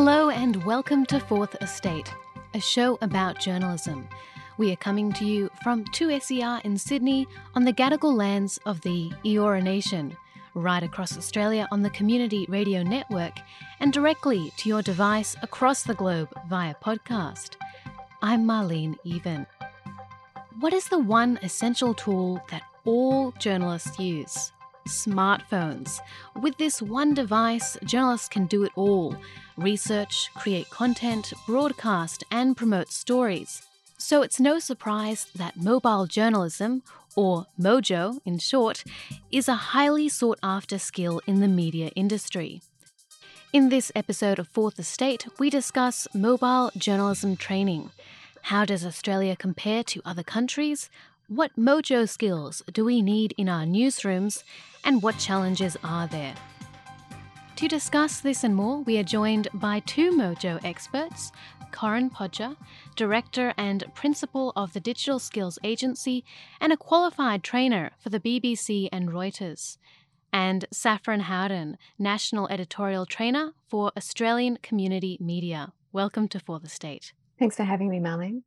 Hello and welcome to Fourth Estate, a show about journalism. We are coming to you from 2SER in Sydney on the Gadigal lands of the Eora Nation, right across Australia on the Community Radio Network, and directly to your device across the globe via podcast. I'm Marlene Even. What is the one essential tool that all journalists use? Smartphones. With this one device, journalists can do it all research, create content, broadcast, and promote stories. So it's no surprise that mobile journalism, or Mojo in short, is a highly sought after skill in the media industry. In this episode of Fourth Estate, we discuss mobile journalism training. How does Australia compare to other countries? What Mojo skills do we need in our newsrooms? And what challenges are there? To discuss this and more, we are joined by two Mojo experts Corinne Podger, Director and Principal of the Digital Skills Agency and a qualified trainer for the BBC and Reuters, and Saffron Howden, National Editorial Trainer for Australian Community Media. Welcome to Fourth Estate. Thanks for having me, Marlene.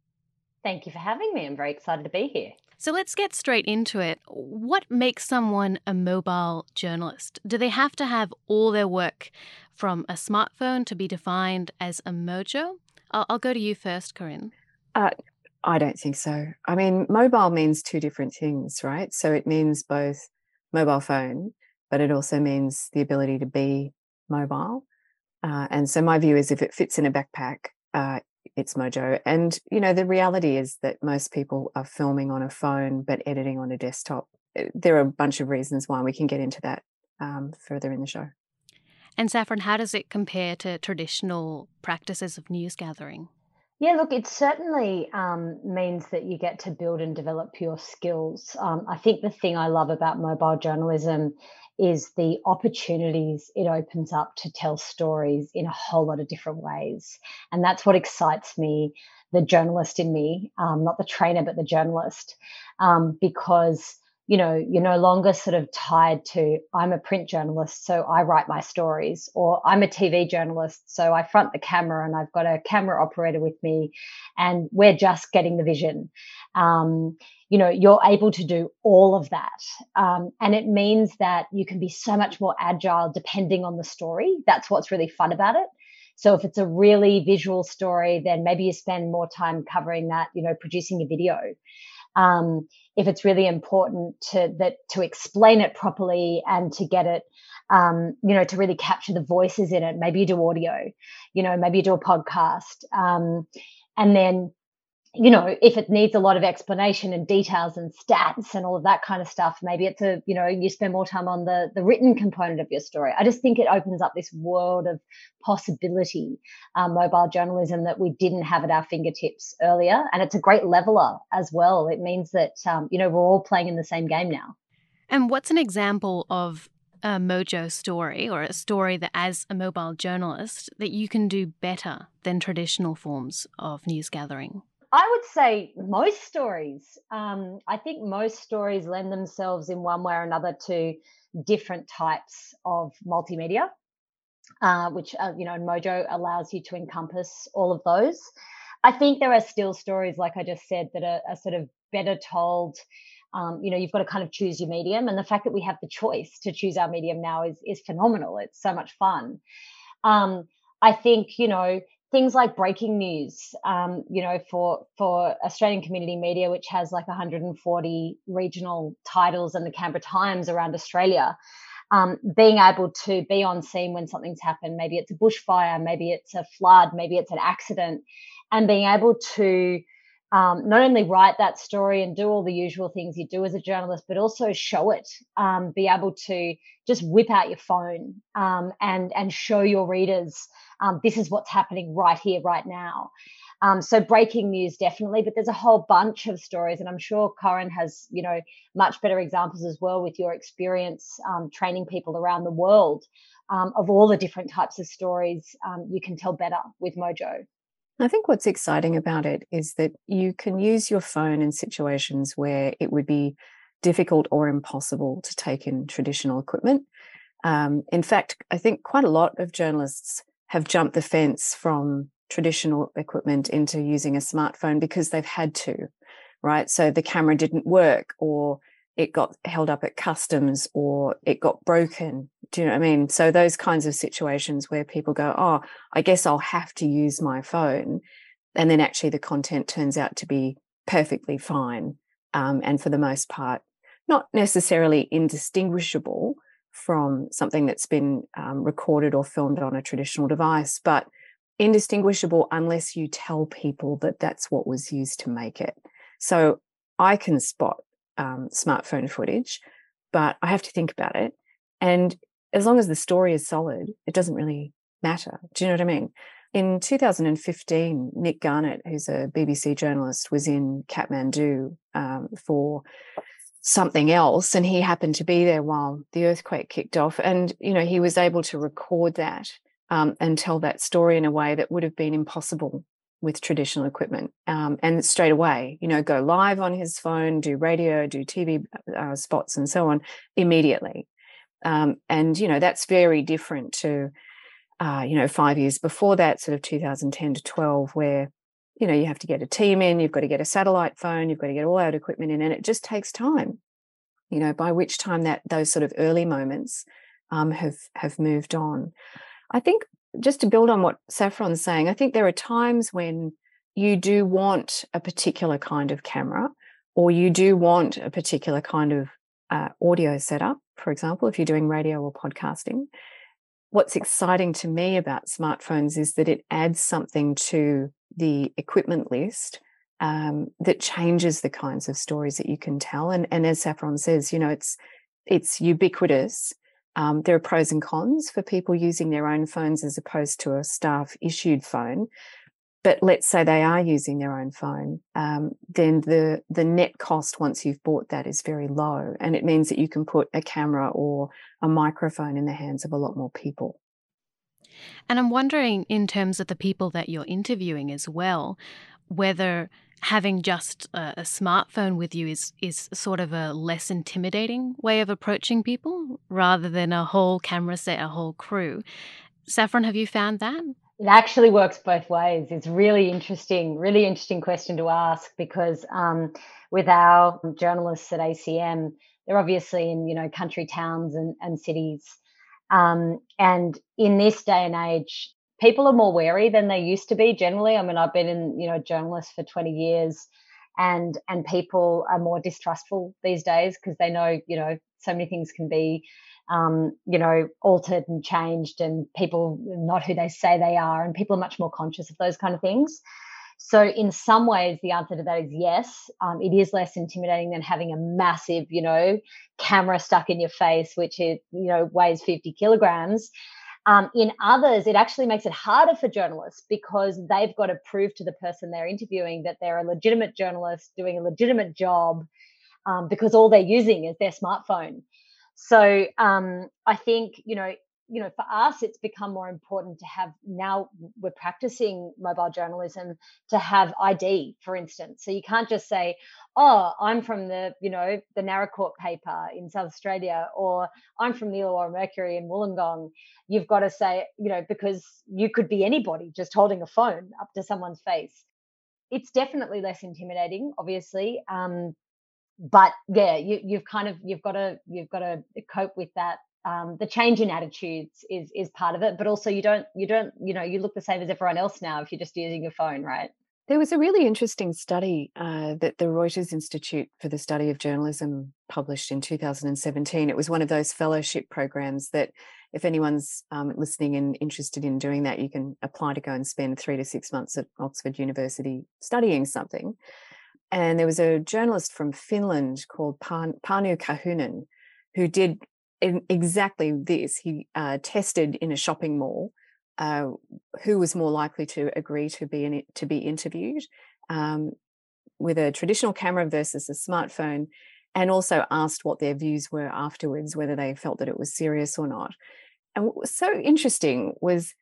Thank you for having me. I'm very excited to be here. So let's get straight into it. What makes someone a mobile journalist? Do they have to have all their work from a smartphone to be defined as a mojo? I'll, I'll go to you first, Corinne. Uh, I don't think so. I mean, mobile means two different things, right? So it means both mobile phone, but it also means the ability to be mobile. Uh, and so my view is if it fits in a backpack, uh, it's Mojo. And, you know, the reality is that most people are filming on a phone but editing on a desktop. Eh, there are a bunch of reasons why we can get into that um, further in the show. And Saffron, how does it compare to traditional practices of news gathering? Yeah, look, it certainly um, means that you get to build and develop your skills. Um, I think the thing I love about mobile journalism is the opportunities it opens up to tell stories in a whole lot of different ways. And that's what excites me, the journalist in me, um, not the trainer, but the journalist, um, because you know, you're no longer sort of tied to, I'm a print journalist, so I write my stories, or I'm a TV journalist, so I front the camera and I've got a camera operator with me, and we're just getting the vision. Um, you know, you're able to do all of that. Um, and it means that you can be so much more agile depending on the story. That's what's really fun about it. So if it's a really visual story, then maybe you spend more time covering that, you know, producing a video um, if it's really important to that to explain it properly and to get it um, you know to really capture the voices in it maybe you do audio you know maybe you do a podcast um, and then you know, if it needs a lot of explanation and details and stats and all of that kind of stuff, maybe it's a, you know, you spend more time on the the written component of your story. I just think it opens up this world of possibility, um, mobile journalism that we didn't have at our fingertips earlier, and it's a great leveler as well. It means that um, you know we're all playing in the same game now. And what's an example of a mojo story or a story that as a mobile journalist that you can do better than traditional forms of news gathering? I would say most stories. Um, I think most stories lend themselves in one way or another to different types of multimedia, uh, which uh, you know Mojo allows you to encompass all of those. I think there are still stories, like I just said, that are, are sort of better told um, you know you've got to kind of choose your medium and the fact that we have the choice to choose our medium now is is phenomenal it's so much fun um, i think you know things like breaking news um, you know for for australian community media which has like 140 regional titles and the canberra times around australia um, being able to be on scene when something's happened maybe it's a bushfire maybe it's a flood maybe it's an accident and being able to um, not only write that story and do all the usual things you do as a journalist, but also show it. Um, be able to just whip out your phone um, and and show your readers um, this is what's happening right here, right now. Um, so breaking news definitely, but there's a whole bunch of stories, and I'm sure Corinne has you know much better examples as well with your experience um, training people around the world of all the different types of stories you can tell better with Mojo. I think what's exciting about it is that you can use your phone in situations where it would be difficult or impossible to take in traditional equipment. Um, in fact, I think quite a lot of journalists have jumped the fence from traditional equipment into using a smartphone because they've had to, right? So the camera didn't work or it got held up at customs or it got broken. Do you know what I mean? So those kinds of situations where people go, oh, I guess I'll have to use my phone. And then actually the content turns out to be perfectly fine. Um, and for the most part, not necessarily indistinguishable from something that's been um, recorded or filmed on a traditional device, but indistinguishable unless you tell people that that's what was used to make it. So I can spot um, smartphone footage, but I have to think about it. And as long as the story is solid, it doesn't really matter. Do you know what I mean? In 2015, Nick Garnett, who's a BBC journalist, was in Kathmandu um, for something else, and he happened to be there while the earthquake kicked off. And you know, he was able to record that um, and tell that story in a way that would have been impossible with traditional equipment um, and straight away you know go live on his phone do radio do tv uh, spots and so on immediately. Um, and you know that's very different to uh, you know five years before that sort of 2010 to 12 where you know you have to get a team in you've got to get a satellite phone you've got to get all that equipment in and it just takes time. You know by which time that those sort of early moments um, have have moved on. I think just to build on what Saffron's saying, I think there are times when you do want a particular kind of camera or you do want a particular kind of uh, audio setup, for example, if you're doing radio or podcasting. What's exciting to me about smartphones is that it adds something to the equipment list um, that changes the kinds of stories that you can tell. And, and as Saffron says, you know, it's it's ubiquitous um, there are pros and cons for people using their own phones as opposed to a staff issued phone. But let's say they are using their own phone, um, then the the net cost once you've bought that is very low, and it means that you can put a camera or a microphone in the hands of a lot more people. And I'm wondering, in terms of the people that you're interviewing as well, whether having just a, a, smartphone with you is is sort of a less intimidating way of approaching people rather than a whole camera set, a whole crew. Saffron, have you found that? It actually works both ways. It's really interesting, really interesting question to ask because um, with our journalists at ACM, they're obviously in you know country towns and, and cities. Um, and in this day and age, people are more wary than they used to be generally. I mean, I've been in, you know, journalist for 20 years and and people are more distrustful these days because they know, you know, so many things can be um, you know, altered and changed and people not who they say they are and people are much more conscious of those kind of things. So in some ways, the answer to that is yes. Um, it is less intimidating than having a massive, you know, camera stuck in your face, which is, you know, weighs 50 kilograms. Um, in others, it actually makes it harder for journalists because they've got to prove to the person they're interviewing that they're a legitimate journalist doing a legitimate job um, because all they're using is their smartphone. So um, I think, you know, you know, for us, it's become more important to have now we're practicing mobile journalism to have ID, for instance. So you can't just say, oh, I'm from the, you know, the Naracoorte paper in South Australia, or I'm from the Illawarra Mercury in Wollongong. You've got to say, you know, because you could be anybody just holding a phone up to someone's face. It's definitely less intimidating, obviously. Um, but yeah, you, you've kind of you've got to you've got to cope with that um, the change in attitudes is is part of it but also you don't you don't you know you look the same as everyone else now if you're just using your phone right there was a really interesting study uh, that the Reuters Institute for the Study of Journalism published in 2017. It was one of those fellowship programs that, if anyone's um, listening and interested in doing that, you can apply to go and spend three to six months at Oxford University studying something. And there was a journalist from Finland called Panu Karhunen who did exactly this. He uh, tested in a shopping mall uh, who was more likely to agree to be in, to be interviewed um, with a traditional camera versus a smartphone, and also asked what their views were afterwards, whether they felt that it was serious or not. And what was so interesting was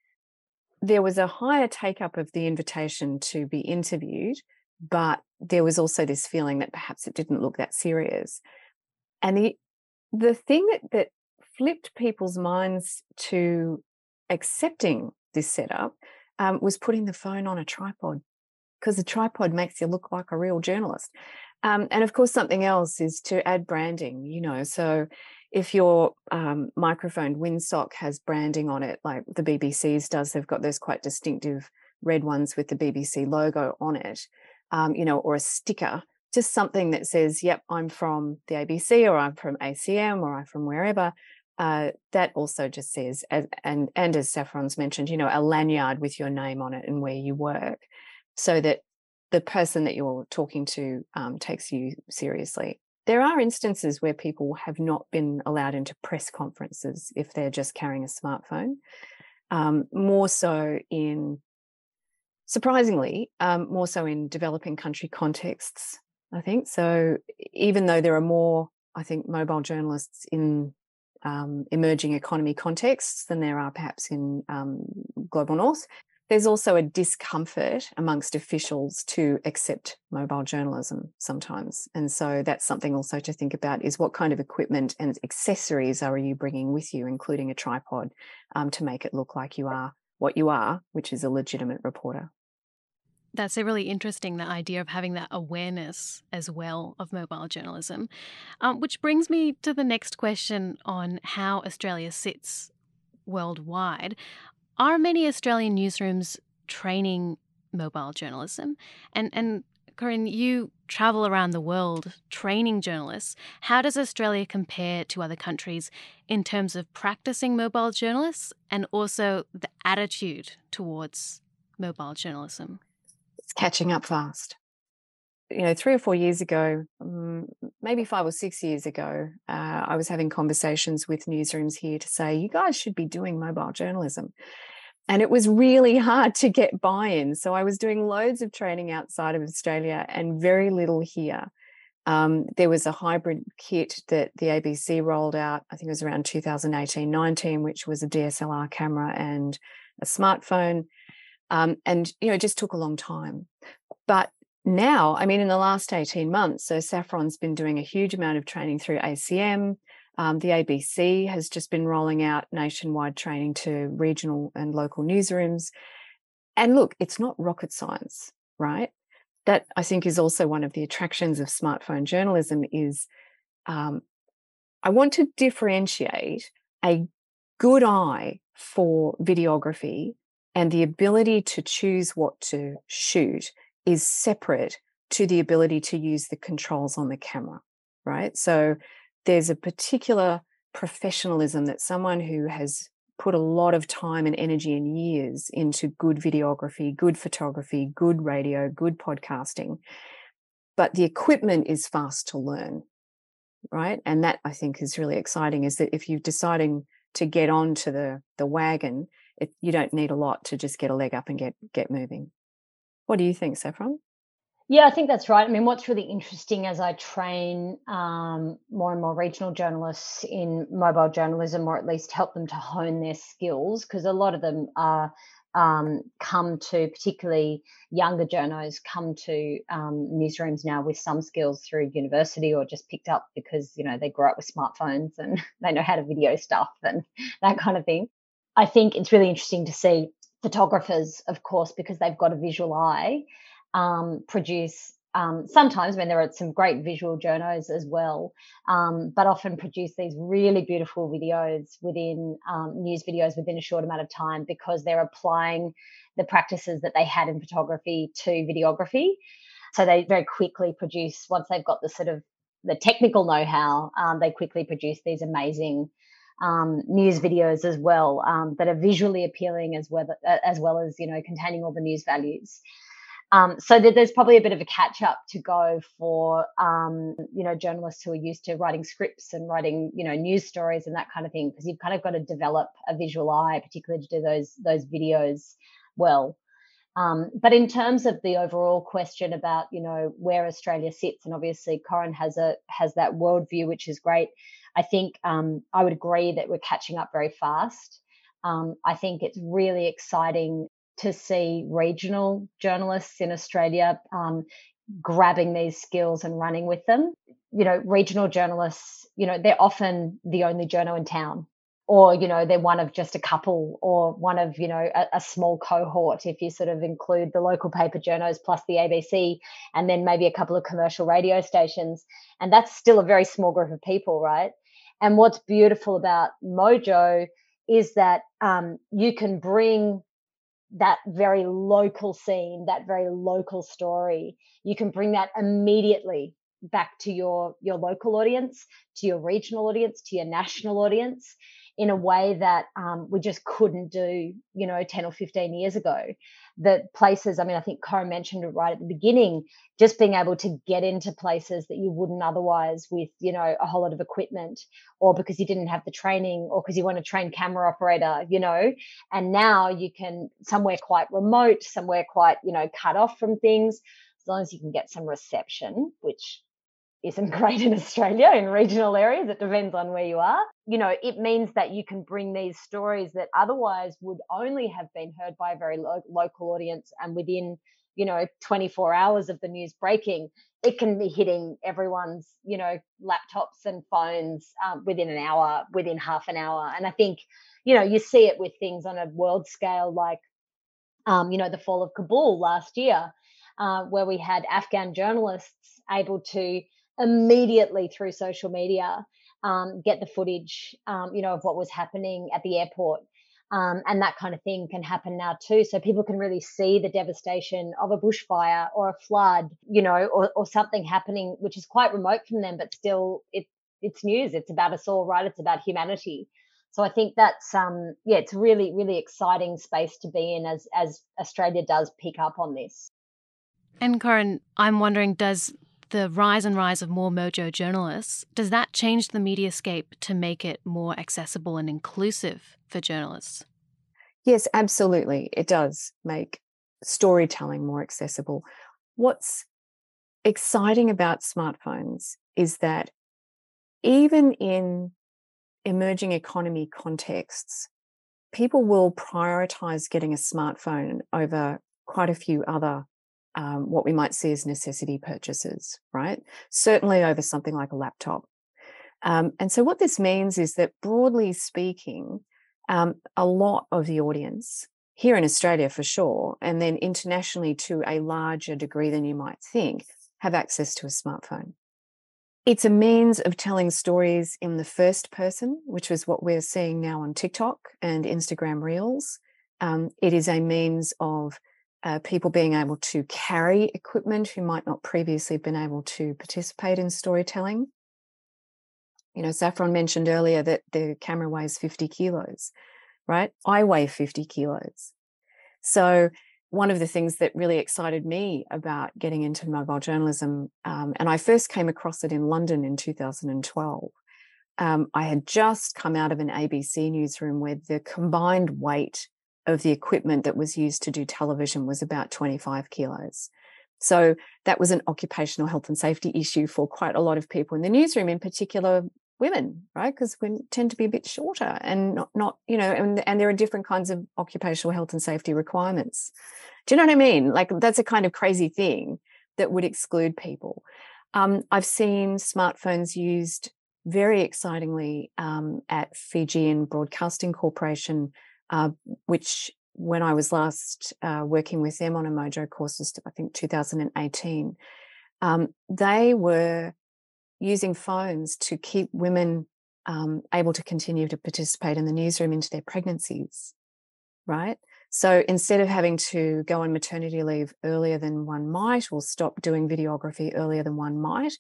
there was a higher take up of the invitation to be interviewed, but there was also this feeling that perhaps it didn't look that serious. And the the thing that that flipped people's minds to accepting this setup um, was putting the phone on a tripod because the tripod makes you look like a real journalist. Um, and of course, something else is to add branding, you know. So if your um, microphone windsock has branding on it, like the BBC's does, they've got those quite distinctive red ones with the BBC logo on it, um, you know, or a sticker, just something that says, yep, I'm from the ABC or I'm from ACM or I'm from wherever uh, that also just says, as, and and as Saffron's mentioned, you know, a lanyard with your name on it and where you work, so that the person that you're talking to um, takes you seriously. There are instances where people have not been allowed into press conferences if they're just carrying a smartphone. Um, more so in, surprisingly, um, more so in developing country contexts. I think so. Even though there are more, I think, mobile journalists in um, emerging economy contexts than there are perhaps in um, global north. There's also a discomfort amongst officials to accept mobile journalism sometimes. And so that's something also to think about is what kind of equipment and accessories are you bringing with you, including a tripod, um, to make it look like you are what you are, which is a legitimate reporter. That's a really interesting, the idea of having that awareness as well of mobile journalism. Um, which brings me to the next question on how Australia sits worldwide. Are many Australian newsrooms training mobile journalism? And, and Corinne, you travel around the world training journalists. How does Australia compare to other countries in terms of practicing mobile journalists and also the attitude towards mobile journalism? It's catching up fast. You know, three or four years ago, um, maybe five or six years ago, uh, I was having conversations with newsrooms here to say, you guys should be doing mobile journalism. And it was really hard to get buy in. So I was doing loads of training outside of Australia and very little here. Um, there was a hybrid kit that the ABC rolled out, I think it was around 2018 19, which was a DSLR camera and a smartphone. Um, and, you know, it just took a long time. But now, I mean, in the last 18 months, so Saffron's been doing a huge amount of training through ACM. Um, the ABC has just been rolling out nationwide training to regional and local newsrooms. And look, it's not rocket science, right? That I think is also one of the attractions of smartphone journalism is um, I want to differentiate a good eye for videography and the ability to choose what to shoot is separate to the ability to use the controls on the camera, right? So there's a particular professionalism that someone who has put a lot of time and energy and years into good videography, good photography, good radio, good podcasting. But the equipment is fast to learn, right? And that I think is really exciting is that if you're deciding to get onto the the wagon, it, you don't need a lot to just get a leg up and get get moving. What do you think, Saffron? Yeah, I think that's right. I mean, what's really interesting as I train um, more and more regional journalists in mobile journalism, or at least help them to hone their skills, because a lot of them are um, come to, particularly younger journos, come to um, newsrooms now with some skills through university or just picked up because you know they grew up with smartphones and they know how to video stuff and that kind of thing. I think it's really interesting to see photographers, of course, because they've got a visual eye, um, produce um, sometimes when there are some great visual journos as well, um, but often produce these really beautiful videos within um, news videos within a short amount of time because they're applying the practices that they had in photography to videography. So they very quickly produce once they've got the sort of the technical know-how, um, they quickly produce these amazing um, news videos as well um, that are visually appealing as well as well as you know containing all the news values. Um, so that there's probably a bit of a catch up to go for um, you know journalists who are used to writing scripts and writing you know news stories and that kind of thing because you've kind of got to develop a visual eye, particularly to do those those videos well. Um, but in terms of the overall question about you know where Australia sits, and obviously Corinne has a has that worldview, which is great. I think um, I would agree that we're catching up very fast. Um, I think it's really exciting to see regional journalists in Australia um, grabbing these skills and running with them. You know, regional journalists, you know, they're often the only journal in town, or, you know, they're one of just a couple or one of, you know, a, a small cohort if you sort of include the local paper journos plus the ABC and then maybe a couple of commercial radio stations. And that's still a very small group of people, right? And what's beautiful about Mojo is that um, you can bring that very local scene, that very local story, you can bring that immediately back to your your local audience, to your regional audience, to your national audience in a way that um, we just couldn't do, you know, 10 or 15 years ago. That places, I mean, I think Corinne mentioned it right at the beginning, just being able to get into places that you wouldn't otherwise with, you know, a whole lot of equipment or because you didn't have the training or because you want to train camera operator, you know, and now you can somewhere quite remote, somewhere quite, you know, cut off from things, as long as you can get some reception, which isn't great in Australia in regional areas. It depends on where you are. You know, it means that you can bring these stories that otherwise would only have been heard by a very lo- local audience and within, you know, 24 hours of the news breaking, it can be hitting everyone's, you know, laptops and phones um, within an hour, within half an hour. And I think, you know, you see it with things on a world scale like, um, you know, the fall of Kabul last year, uh, where we had Afghan journalists able to immediately through social media um, get the footage, um, you know, of what was happening at the airport. Um, and that kind of thing can happen now too. So people can really see the devastation of a bushfire or a flood, you know, or, or something happening which is quite remote from them, but still it, it's news. It's about us all, right? It's about humanity. So I think that's um yeah, it's really really exciting space to be in as as Australia does pick up on this. And Corinne, I'm wondering, does the rise and rise of more mojo journalists, does that change the mediascape to make it more accessible and inclusive for journalists? Yes, absolutely. It does make storytelling more accessible. What's exciting about smartphones is that even in emerging economy contexts, people will prioritize getting a smartphone over quite a few other um, what we might see as necessity purchases, right? Certainly over something like a laptop. Um, and so, what this means is that broadly speaking, um, a lot of the audience here in Australia for sure, and then internationally to a larger degree than you might think, have access to a smartphone. It's a means of telling stories in the first person, which is what we're seeing now on TikTok and Instagram Reels. Um, it is a means of uh, people being able to carry equipment who might not previously have been able to participate in storytelling. You know, Saffron mentioned earlier that the camera weighs 50 kilos, right? I weigh 50 kilos. So, one of the things that really excited me about getting into mobile journalism, um, and I first came across it in London in 2012. Um, I had just come out of an ABC newsroom where the combined weight of the equipment that was used to do television was about 25 kilos. So that was an occupational health and safety issue for quite a lot of people in the newsroom, in particular women, right? Because we tend to be a bit shorter and not, not you know, and, and there are different kinds of occupational health and safety requirements. Do you know what I mean? Like that's a kind of crazy thing that would exclude people. Um, I've seen smartphones used very excitingly um, at Fijian Broadcasting Corporation uh, which when I was last uh, working with them on a Mojo course, I think 2018, um, they were using phones to keep women um, able to continue to participate in the newsroom into their pregnancies, right? So instead of having to go on maternity leave earlier than one might or stop doing videography earlier than one might,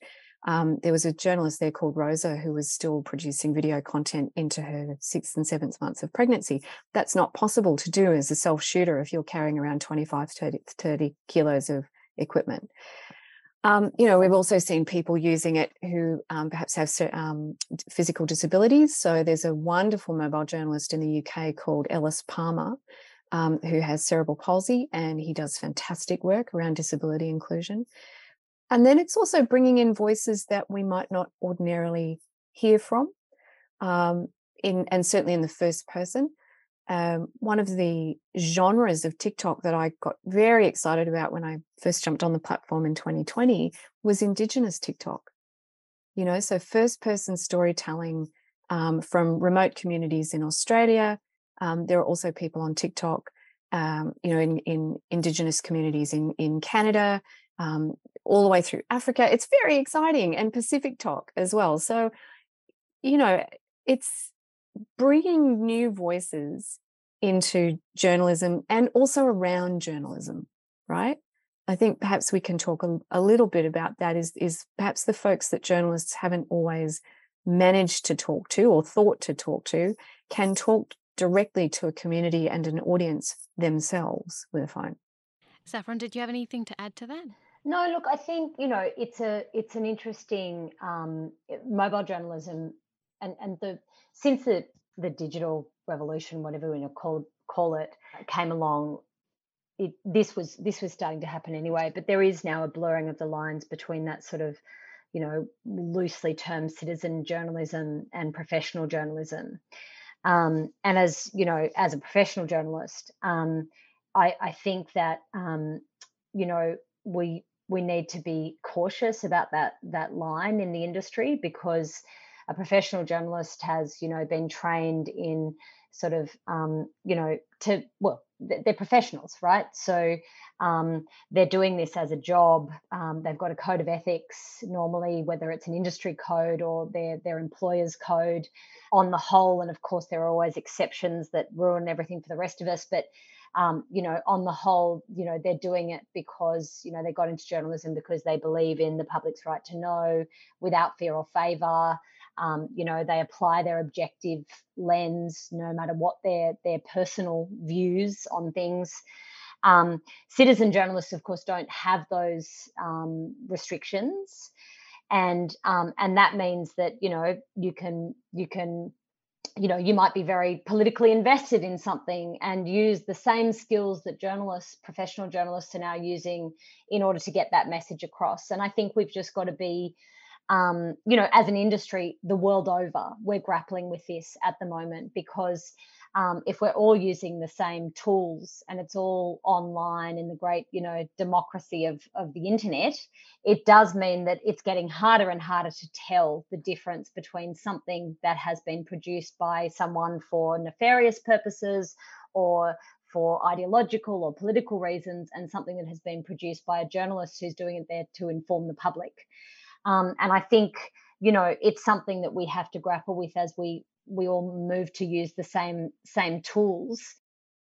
um, there was a journalist there called Rosa who was still producing video content into her sixth and seventh months of pregnancy. That's not possible to do as a self shooter if you're carrying around 25, 30, 30 kilos of equipment. Um, you know, we've also seen people using it who um, perhaps have um, physical disabilities. So there's a wonderful mobile journalist in the UK called Ellis Palmer, um, who has cerebral palsy, and he does fantastic work around disability inclusion. And then it's also bringing in voices that we might not ordinarily hear from, um, in and certainly in the first person um, one of the genres of TikTok that I got very excited about when I first jumped on the platform in 2020 was Indigenous TikTok. You know, so first person storytelling um, from remote communities in Australia. Um, there are also people on TikTok, um, you know, in, in Indigenous communities in, in Canada, um, all the way through Africa. It's very exciting and Pacific Talk as well. So, you know, it's bringing new voices into journalism and also around journalism, right? I think perhaps we can talk a, a, little bit about that is, is perhaps the folks that journalists haven't always managed to talk to or thought to talk to can talk directly to a community and an audience themselves with a phone. Saffron, did you have anything to add to that? No, look, I think you know it's a it's an interesting um, mobile journalism, and and the since the the digital revolution, whatever we call call it, came along, it, this was this was starting to happen anyway. But there is now a blurring of the lines between that sort of, you know, loosely termed citizen journalism and professional journalism. Um, and as you know, as a professional journalist, um, I, I, think that um, you know we we need to be cautious about that that line in the industry because a professional journalist has, you know, been trained in sort of, um, you know, to, well, they're professionals, right? So um, they're doing this as a job. Um, they've got a code of ethics normally, whether it's an industry code or their their employer's code. On the whole, and of course, there are always exceptions that ruin everything for the rest of us. But um, you know, on the whole, you know, they're doing it because you know they got into journalism because they believe in the public's right to know without fear or favour. Um, you know, they apply their objective lens no matter what their their personal views on things. Um, citizen journalists, of course, don't have those um, restrictions, and um, and that means that you know you can you can you know you might be very politically invested in something and use the same skills that journalists professional journalists are now using in order to get that message across. And i think we've just got to be um, you know, as an industry, the world over, we're grappling with this at the moment because um, if we're all using the same tools and it's all online in the great, you know, democracy of, of the internet, it does mean that it's getting harder and harder to tell the difference between something that has been produced by someone for nefarious purposes or for ideological or political reasons and something that has been produced by a journalist who's doing it there to inform the public. Um, and I think, you know, it's something that we have to grapple with as we we all move to use the same same tools.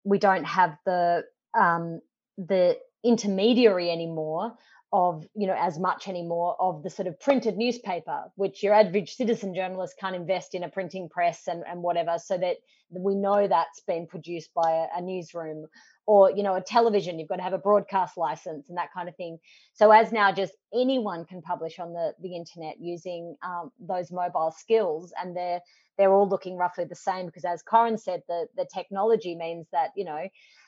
We don't have the um, the intermediary anymore of you know as much anymore of the sort of printed newspaper which your average citizen journalist can't invest in a printing press and, and whatever so that we know that's been produced by a, a newsroom or you know a television you've got to have a broadcast license and that kind of thing. So as now just anyone can publish on the the internet using um, those mobile skills and they're they're all looking roughly the same because as Corinne said the the technology means that you know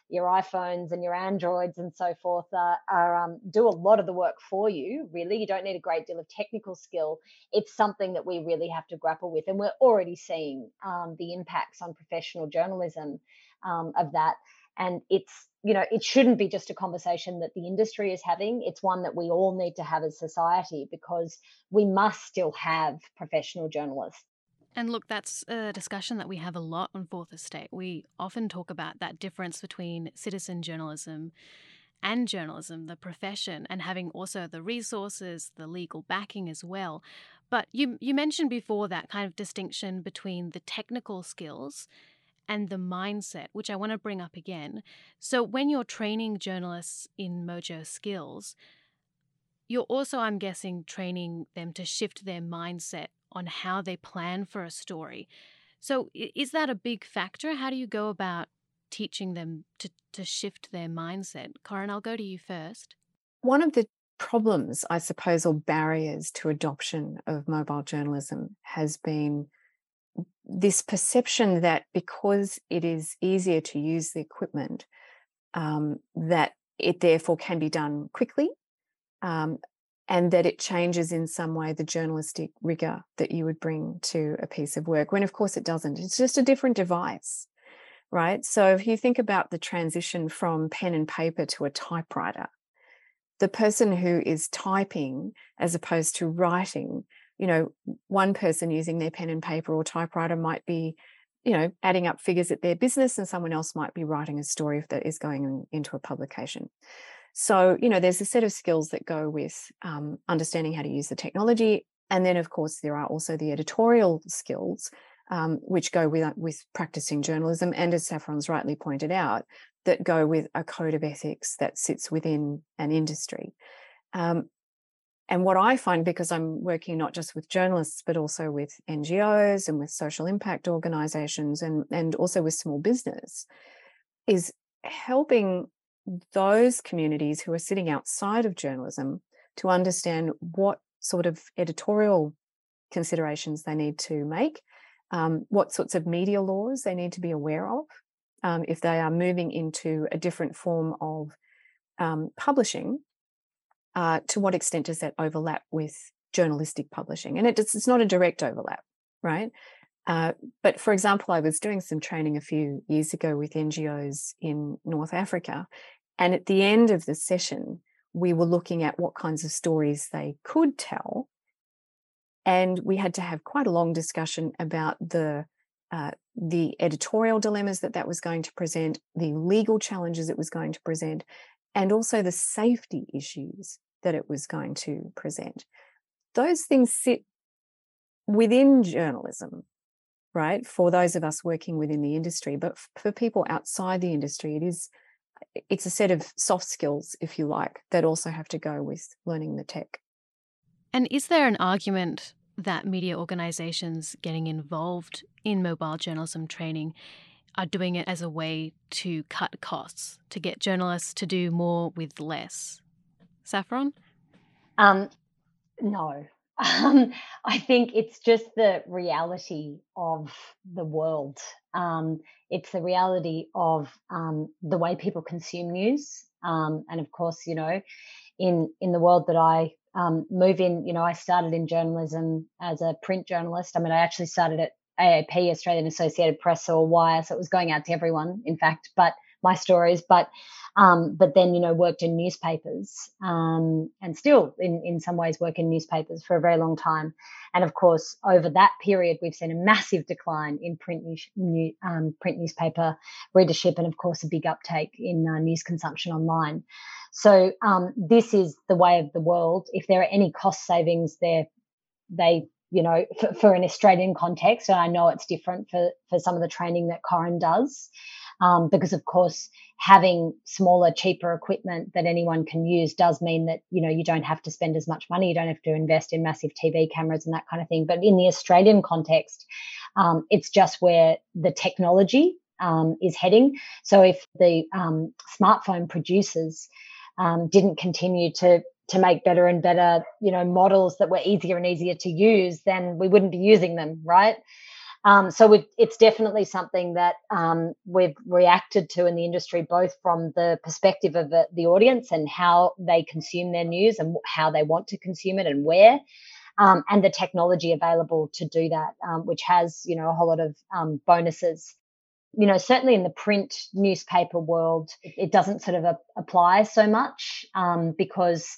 your iPhones and your Androids and so forth are um, do a lot of the work for you. Really, you don't need a great deal of technical skill. It's something that we really have to grapple with, and we're already seeing um, the impacts on professional journalism um, of that and it's you know it shouldn't be just a conversation that the industry is having it's one that we all need to have as society because we must still have professional journalists and look, that's a discussion that we have a lot on Fourth Estate. We often talk about that difference between citizen journalism and journalism, the profession, and having also the resources, the legal backing as well. But you you mentioned before that kind of distinction between the technical skills and the mindset, which I want to bring up again. So when you're training journalists in Mojo skills, you're also, I'm guessing, training them to shift their mindset on how they plan for a story. So is that a big factor? How do you go about teaching them to, to shift their mindset? Corinne, I'll go to you first. One of the problems, I suppose, or barriers to adoption of mobile journalism has been this perception that because it is easier to use the equipment, um, that it therefore can be done quickly, um, and that it changes in some way the journalistic rigor that you would bring to a piece of work. When of course it doesn't. It's just a different device, right? So if you think about the transition from pen and paper to a typewriter, the person who is typing as opposed to writing you know one person using their pen and paper or typewriter might be you know adding up figures at their business and someone else might be writing a story that is going into a publication so you know there's a set of skills that go with um, understanding how to use the technology and then of course there are also the editorial skills um, which go with with practicing journalism and as saffron's rightly pointed out that go with a code of ethics that sits within an industry. Um, and what I find, because I'm working not just with journalists, but also with NGOs and with social impact organizations and, and also with small business, is helping those communities who are sitting outside of journalism to understand what sort of editorial considerations they need to make, um, what sorts of media laws they need to be aware of, um, if they are moving into a different form of um, publishing, uh, to what extent does that overlap with journalistic publishing? And it, it's not a direct overlap, right? Uh, but for example, I was doing some training a few years ago with NGOs in North Africa. And at the end of the session, we were looking at what kinds of stories they could tell. And we had to have quite a long discussion about the uh, the editorial dilemmas that that was going to present, the legal challenges it was going to present, and also the safety issues that it was going to present. Those things sit within journalism, right? For those of us working within the industry, but for people outside the industry, it is it's a set of soft skills, if you like, that also have to go with learning the tech. And is there an argument that media organizations getting involved in mobile journalism training are doing it as a way to cut costs, to get journalists to do more with less. Saffron? Um, no. Um, I think it's just the reality of the world. Um, it's the reality of um, the way people consume news. Um, and of course, you know, in in the world that I um, move in, you know, I started in journalism as a print journalist. I mean, I actually started at AAP, Australian Associated Press, or Wire, so it was going out to everyone, in fact. But my stories, but um, but then you know worked in newspapers um, and still in in some ways work in newspapers for a very long time. And of course, over that period, we've seen a massive decline in print new, um, print newspaper readership, and of course, a big uptake in uh, news consumption online. So um, this is the way of the world. If there are any cost savings there, they you know for, for, an Australian context, and I know it's different for for some of the training that Corinne does. Um, because of course having smaller cheaper equipment that anyone can use does mean that you know you don't have to spend as much money. You don't have to invest in massive tv cameras and that kind of thing. But in the australian context um, it's just where the technology um, is heading. So if the um, smartphone producers um, didn't continue to to make better and better you know models that were easier and easier to use then we wouldn't be using them right um, so it's definitely something that um, we've reacted to in the industry, both from the perspective of the, the, audience and how they consume their news and how they want to consume it and where, um, and the technology available to do that, um, which has you know a whole lot of um, bonuses. You know, certainly in the print newspaper world, it, doesn't sort of a, apply so much um, because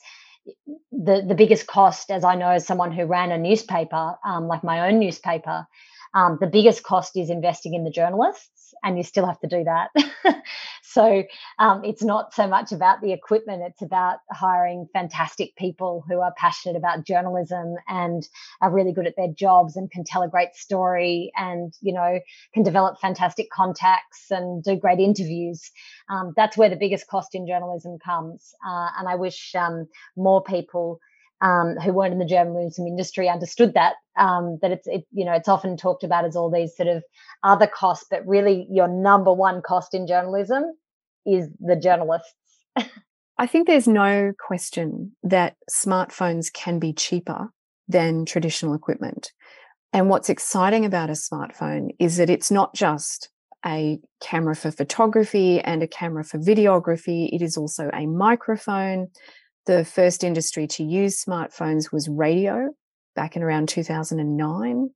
the the biggest cost, as I know, as someone who ran a newspaper, like my own newspaper, um, the biggest cost is investing in the journalists, and you still have to do that. So um, it's not so much about the equipment, it's about hiring fantastic people who are passionate about journalism and are really good at their jobs and can tell a great story and, you know, can develop fantastic contacts and do great interviews. Um, that's where the biggest cost in journalism comes. Uh, and I wish um, more people um, who weren't in the journalism industry understood that um, that it's it, you know it's often talked about as all these sort of other costs, but really your number one cost in journalism is the journalists. I think there's no question that smartphones can be cheaper than traditional equipment. And what's exciting about a smartphone is that it's not just a camera for photography and a camera for videography, it is also a microphone, the first industry to use smartphones was radio back in around 2009.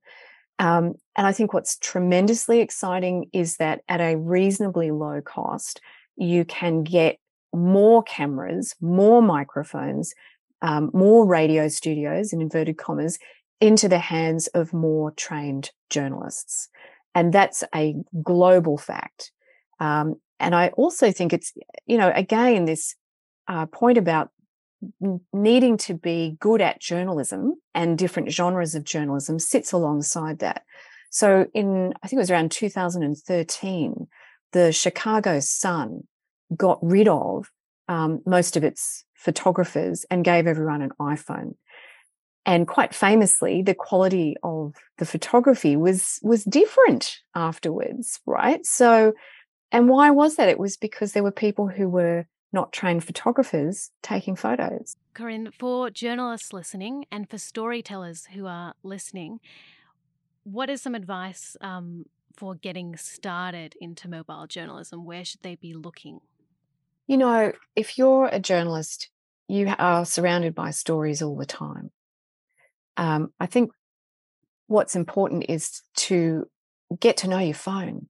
Um, and I think what's tremendously exciting is that at a reasonably low cost, you can get more cameras, more microphones, um, more radio studios, in inverted commas, into the hands of more trained journalists. And that's a global fact. Um, and I also think it's, you know, again, this uh, point about needing to be good at journalism and different genres of journalism sits alongside that. So in I think it was around 2013, the Chicago Sun got rid of um, most of its photographers and gave everyone an iPhone. And quite famously, the quality of the photography was was different afterwards, right? So, and why was that? It was because there were people who were not trained photographers taking photos. Corinne, for journalists listening and for storytellers who are listening, what is some advice um, for getting started into mobile journalism? Where should they be looking? You know, if you're a journalist, you are surrounded by stories all the time. Um, I think what's important is to get to know your phone,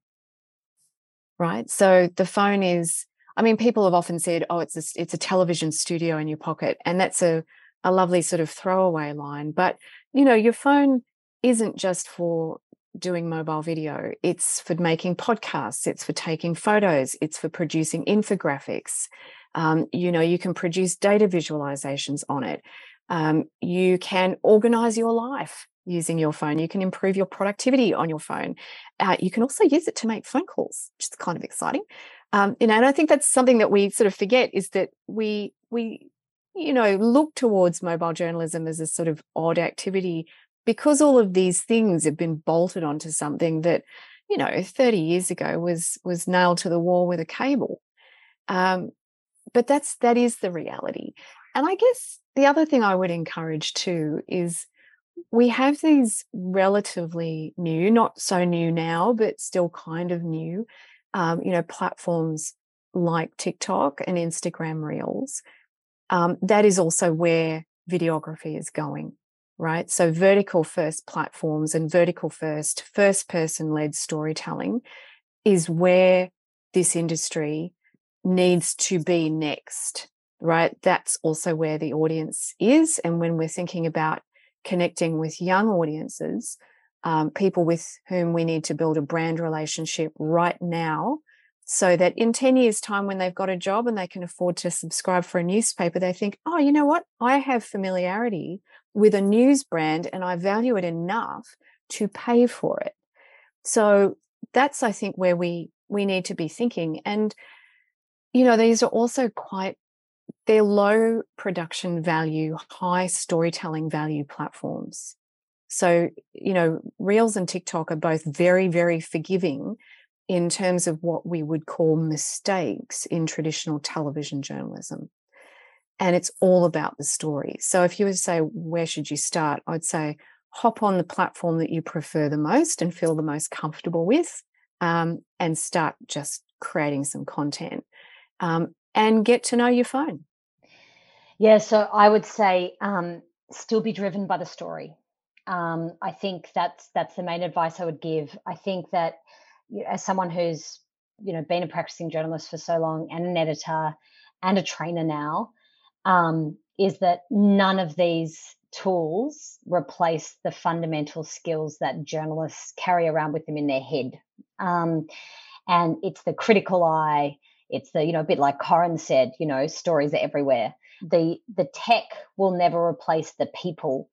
right? So the phone is I mean, people have often said, "Oh, it's a, it's a television studio in your pocket," and that's a a lovely sort of throwaway line. But you know, your phone isn't just for doing mobile video. It's for making podcasts. It's for taking photos. It's for producing infographics. Um, you know, you can produce data visualizations on it. Um, you can organize your life using your phone. You can improve your productivity on your phone. Uh, you can also use it to make phone calls, which is kind of exciting. Um, you know, and I think that's something that we sort of forget is that we we you know look towards mobile journalism as a sort of odd activity because all of these things have been bolted onto something that you know 30 years ago was was nailed to the wall with a cable. Um, but that's that is the reality. And i guess the other thing i would encourage too is we have these relatively new not so new now but still kind of new um, you know, platforms like TikTok and Instagram Reels, um, that is also where videography is going, right? So, vertical first platforms and vertical first, first person led storytelling is where this industry needs to be next, right? That's also where the audience is. And when we're thinking about connecting with young audiences, um, people with whom we need to build a brand relationship right now so that in 10 years time when they've got a job and they can afford to subscribe for a newspaper they think oh you know what? I have familiarity with a news brand and i value it enough to pay for it. So that's i think where we we need to be thinking. And you know these are also quite they're low production value high storytelling value platforms so, you know, Reels and TikTok are both very, very forgiving in terms of what we would call mistakes in traditional television journalism. And it's all about the story. So, if you were to say, where should you start? I'd say, hop on the platform that you prefer the most and feel the most comfortable with, um, and start just creating some content um, and get to know your phone. Yeah, so I would say um, still be driven by the story um, I think that's that's the main advice I would give. I think that you know, as someone who's you know been a practicing journalist for so long and an editor and a trainer now, um, is that none of these tools replace the fundamental skills that journalists carry around with them in their head. Um, and it's the critical eye, it's the you know a bit like Corinne said, you know, stories are everywhere. The the tech will never replace the people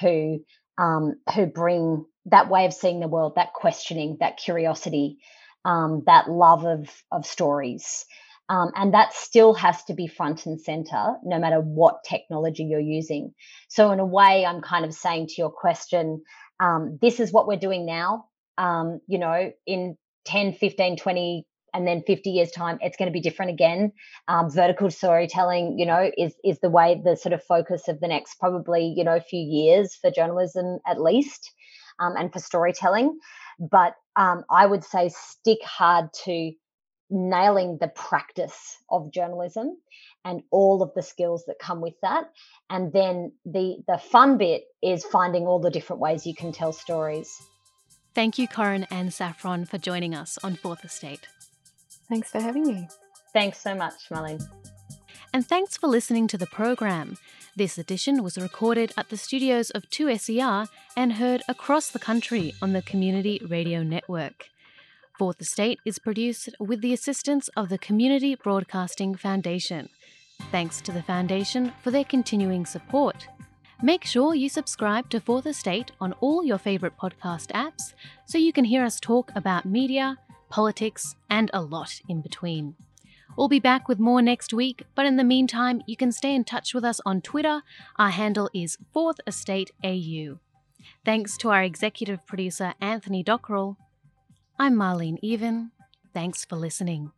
who um, who bring that way of seeing the world, that questioning, that curiosity, um, that love of of stories. Um, and that still has to be front and center, no matter what technology you're using. So, in a way, I'm kind of saying to your question, um, this is what we're doing now. Um, you know, in 10, 15, 20, and then 50 years time it's going to be different again. Um, vertical storytelling you know is is the way the sort of focus of the next probably you know few years for journalism at least um, and for storytelling. But um, i would say stick hard to nailing the practice of journalism and all of the skills that come with that. And then the the fun bit is finding all the different ways you can tell stories. Thank you Corinne and saffron for joining us on fourth estate Thanks for having me. Thanks so much, Marlene. And thanks for listening to the program. This edition was recorded at the studios of 2SER and heard across the country on the Community Radio Network. Fourth Estate is produced with the assistance of the Community Broadcasting Foundation. Thanks to the Foundation for their continuing support. Make sure you subscribe to Fourth Estate on all your favourite podcast apps so you can hear us talk about media, politics, and a lot in between. We'll be back with more next week, but in the meantime, you can stay in touch with us on Twitter. Our handle is 4th Estate AU. Thanks to our executive producer, Anthony Dockrell. I'm Marlene Even. Thanks for listening.